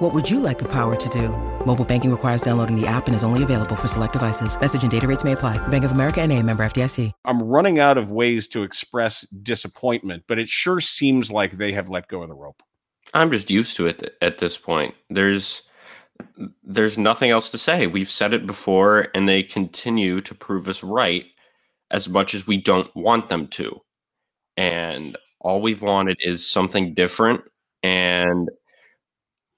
What would you like the power to do? Mobile banking requires downloading the app and is only available for select devices. Message and data rates may apply. Bank of America and a member FDIC. I'm running out of ways to express disappointment, but it sure seems like they have let go of the rope. I'm just used to it at this point. There's there's nothing else to say. We've said it before and they continue to prove us right as much as we don't want them to. And all we've wanted is something different and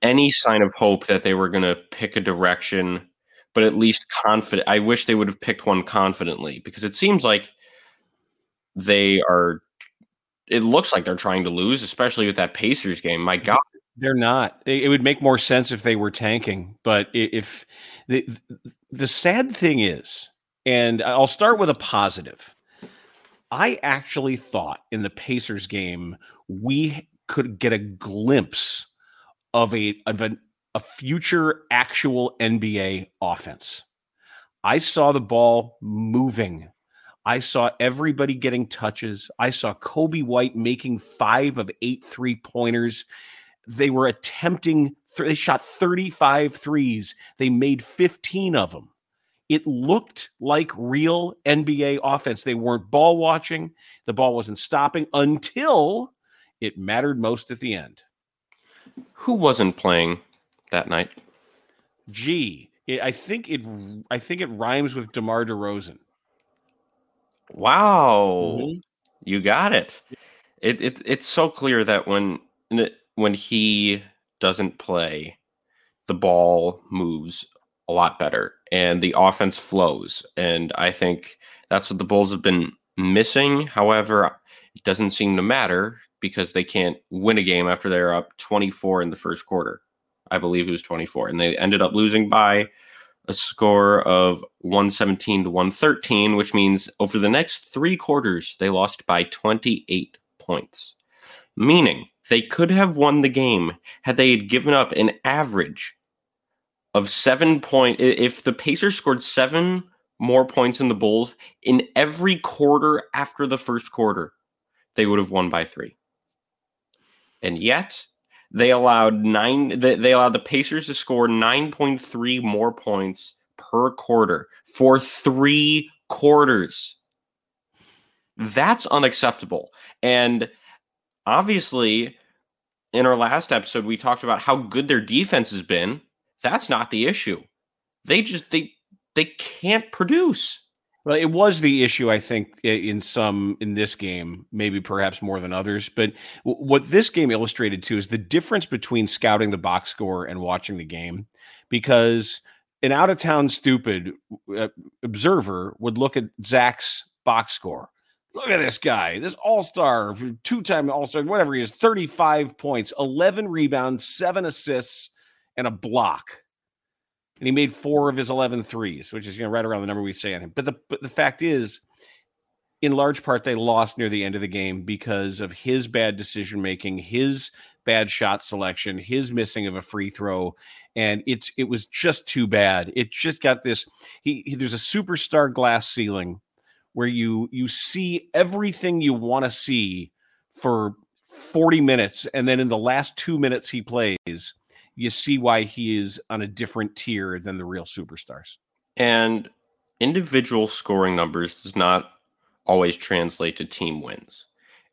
any sign of hope that they were going to pick a direction, but at least confident. I wish they would have picked one confidently because it seems like they are. It looks like they're trying to lose, especially with that Pacers game. My God, they're not. It would make more sense if they were tanking, but if the the sad thing is, and I'll start with a positive. I actually thought in the Pacers game we could get a glimpse of a of an, a future actual NBA offense. I saw the ball moving. I saw everybody getting touches. I saw Coby White making five of eight three pointers. They were attempting, they shot 35 threes. They made 15 of them. It looked like real NBA offense. They weren't ball watching. The ball wasn't stopping until it mattered most at the end. Who wasn't playing that night? Gee, I think it. I think it rhymes with Demar Derozan. Wow, mm-hmm. you got it. It, it. It's so clear that when when he doesn't play, the ball moves a lot better and the offense flows. And I think that's what the Bulls have been missing. However, it doesn't seem to matter because they can't win a game after they're up 24 in the first quarter. I believe it was 24. And they ended up losing by a score of 117 to 113, which means over the next three quarters, they lost by 28 points. Meaning they could have won the game had they had given up an average of seven point. If the Pacers scored seven more points than the Bulls in every quarter after the first quarter, they would have won by three and yet they allowed nine. They allowed the Pacers to score nine point three more points per quarter for three quarters. That's unacceptable. And obviously, in our last episode, we talked about how good their defense has been. That's not the issue. They just they they can't produce. Well, it was the issue, I think, in some in this game, maybe perhaps more than others. But w- what this game illustrated too is the difference between scouting the box score and watching the game, because an out of town stupid uh, observer would look at Zach's box score. Look at this guy, this all star, two time all star, whatever he is, 35 points, 11 rebounds, seven assists, and a block and he made four of his 11 threes, which is you know right around the number we say on him. But the but the fact is, in large part, they lost near the end of the game because of his bad decision making, his bad shot selection, his missing of a free throw, and it's it was just too bad. It just got this. He, he there's a superstar glass ceiling where you you see everything you want to see for 40 minutes, and then in the last two minutes he plays you see why he is on a different tier than the real superstars. And individual scoring numbers does not always translate to team wins.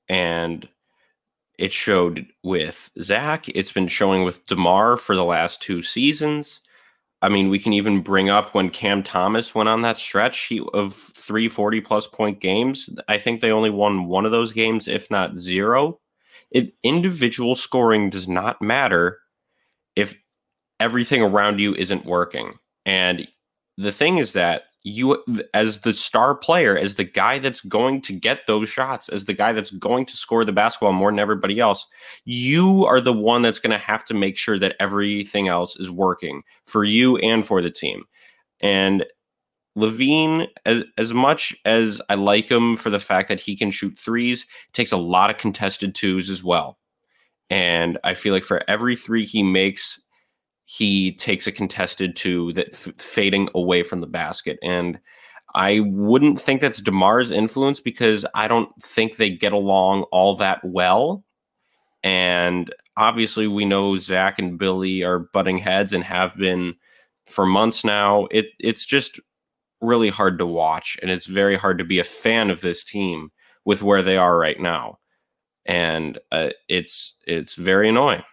And it showed with Zach. It's been showing with DeMar for the last two seasons. I mean, we can even bring up when Cam Thomas went on that stretch of 340 plus point games. I think they only won one of those games, if not zero. It individual scoring does not matter if everything around you isn't working. And the thing is that you, as the star player, as the guy that's going to get those shots, as the guy that's going to score the basketball more than everybody else, you are the one that's going to have to make sure that everything else is working for you and for the team. And LaVine, as, as much as I like him for the fact that he can shoot threes, takes a lot of contested twos as well. And I feel like for every three he makes, he takes a contested two that f- fading away from the basket. And I wouldn't think that's DeMar's influence because I don't think they get along all that well. And obviously, we know Zach and Billy are butting heads and have been for months now. It it's just really hard to watch, and it's very hard to be a fan of this team with where they are right now, and uh, it's it's very annoying.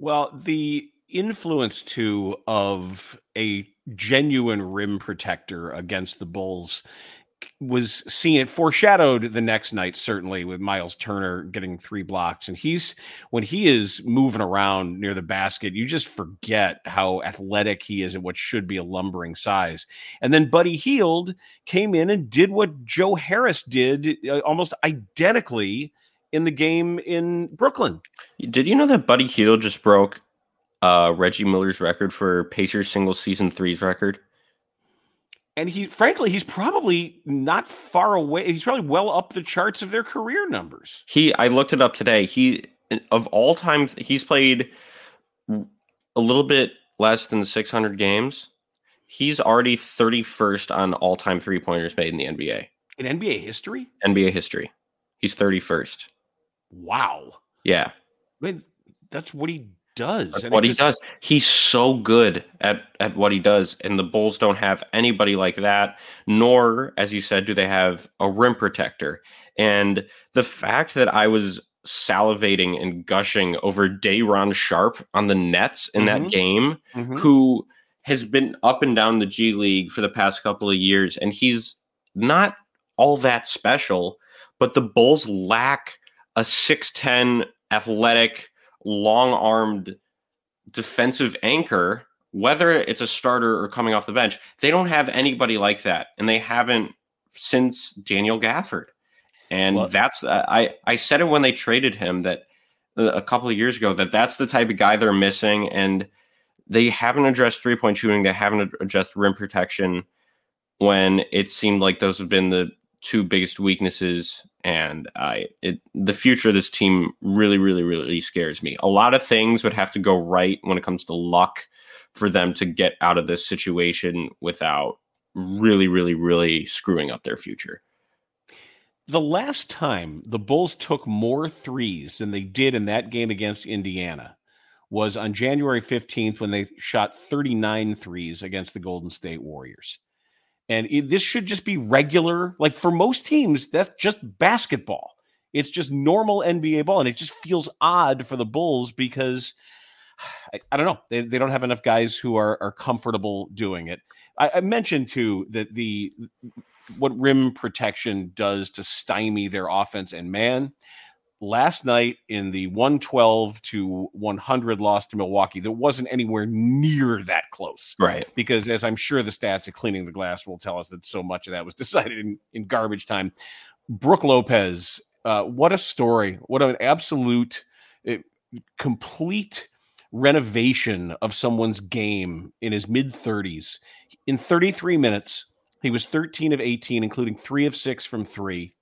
Well, the influence too of a genuine rim protector against the Bulls was seen it foreshadowed the next night certainly with Myles Turner getting three blocks and he's when he is moving around near the basket you just forget how athletic he is at what should be a lumbering size and then Buddy Hield came in and did what Joe Harris did uh, almost identically in the game in Brooklyn. Did you know that Buddy Hield just broke uh, Reggie Miller's record for Pacers single season threes record? and he frankly he's probably not far away he's probably well up the charts of their career numbers. He i looked it up today. He of all time he's played a little bit less than 600 games. He's already 31st on all-time three-pointers made in the nba in nba history? Nba history. He's 31st wow yeah I mean, that's what he does. That's what he does. He's so good at at what he does, and the Bulls don't have anybody like that. Nor, as you said, do they have a rim protector. And the fact that I was salivating and gushing over Day'Ron Sharpe on the Nets in mm-hmm. that game, mm-hmm. who has been up and down the G League for the past couple of years, and he's not all that special. But the Bulls lack a six ten athletic long armed defensive anchor, whether it's a starter or coming off the bench, they don't have anybody like that. And they haven't since Daniel Gafford. And well, that's, uh, I, I said it when they traded him that uh, a couple of years ago, that that's the type of guy they're missing. And they haven't addressed three point shooting, they haven't addressed rim protection when it seemed like those have been the two biggest weaknesses and I it the future of this team really really really scares me. A lot of things would have to go right when it comes to luck for them to get out of this situation without really really really screwing up their future. The last time the Bulls took more threes than they did in that game against Indiana was on January 15th when they shot 39 threes against the Golden State Warriors. And it, this should just be regular. Like for most teams, that's just basketball. It's just normal NBA ball. And it just feels odd for the Bulls because I, I don't know. They, they don't have enough guys who are, are comfortable doing it. I, I mentioned too that the what rim protection does to stymie their offense. And man, last night in the 112 to 100 loss to Milwaukee that wasn't anywhere near that close. Right. Because as I'm sure the stats of cleaning the glass will tell us that so much of that was decided in, in garbage time. Brook Lopez, uh, what a story. What an absolute uh, complete renovation of someone's game in his mid 30s. In 33 minutes, he was 13 of 18, including three of six from three.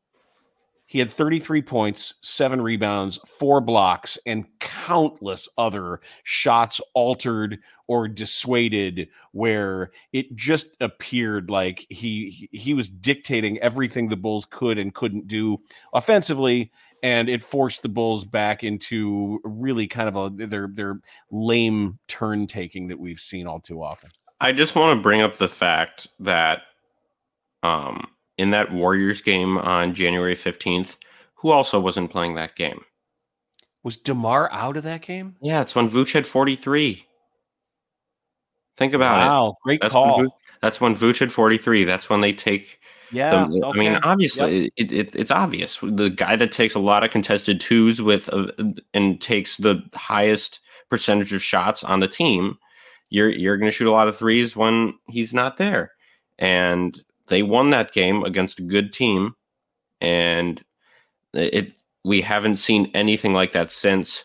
He had 33 points, seven rebounds, four blocks, and countless other shots altered or dissuaded where it just appeared like he he was dictating everything the Bulls could and couldn't do offensively and it forced the Bulls back into really kind of a their their lame turn taking that we've seen all too often. I just want to bring up the fact that um in that Warriors game on January 15th, who also wasn't playing that game. Was DeMar out of that game? Yeah, it's when Vooch had 43. Think about wow, it. Wow, great that's call. When, that's when Vooch had 43. That's when they take. Yeah, the, okay. I mean, obviously, yep. it, it, it's obvious. The guy that takes a lot of contested twos with uh, and takes the highest percentage of shots on the team, you're you're going to shoot a lot of threes when he's not there. And they won that game against a good team, and it we haven't seen anything like that since.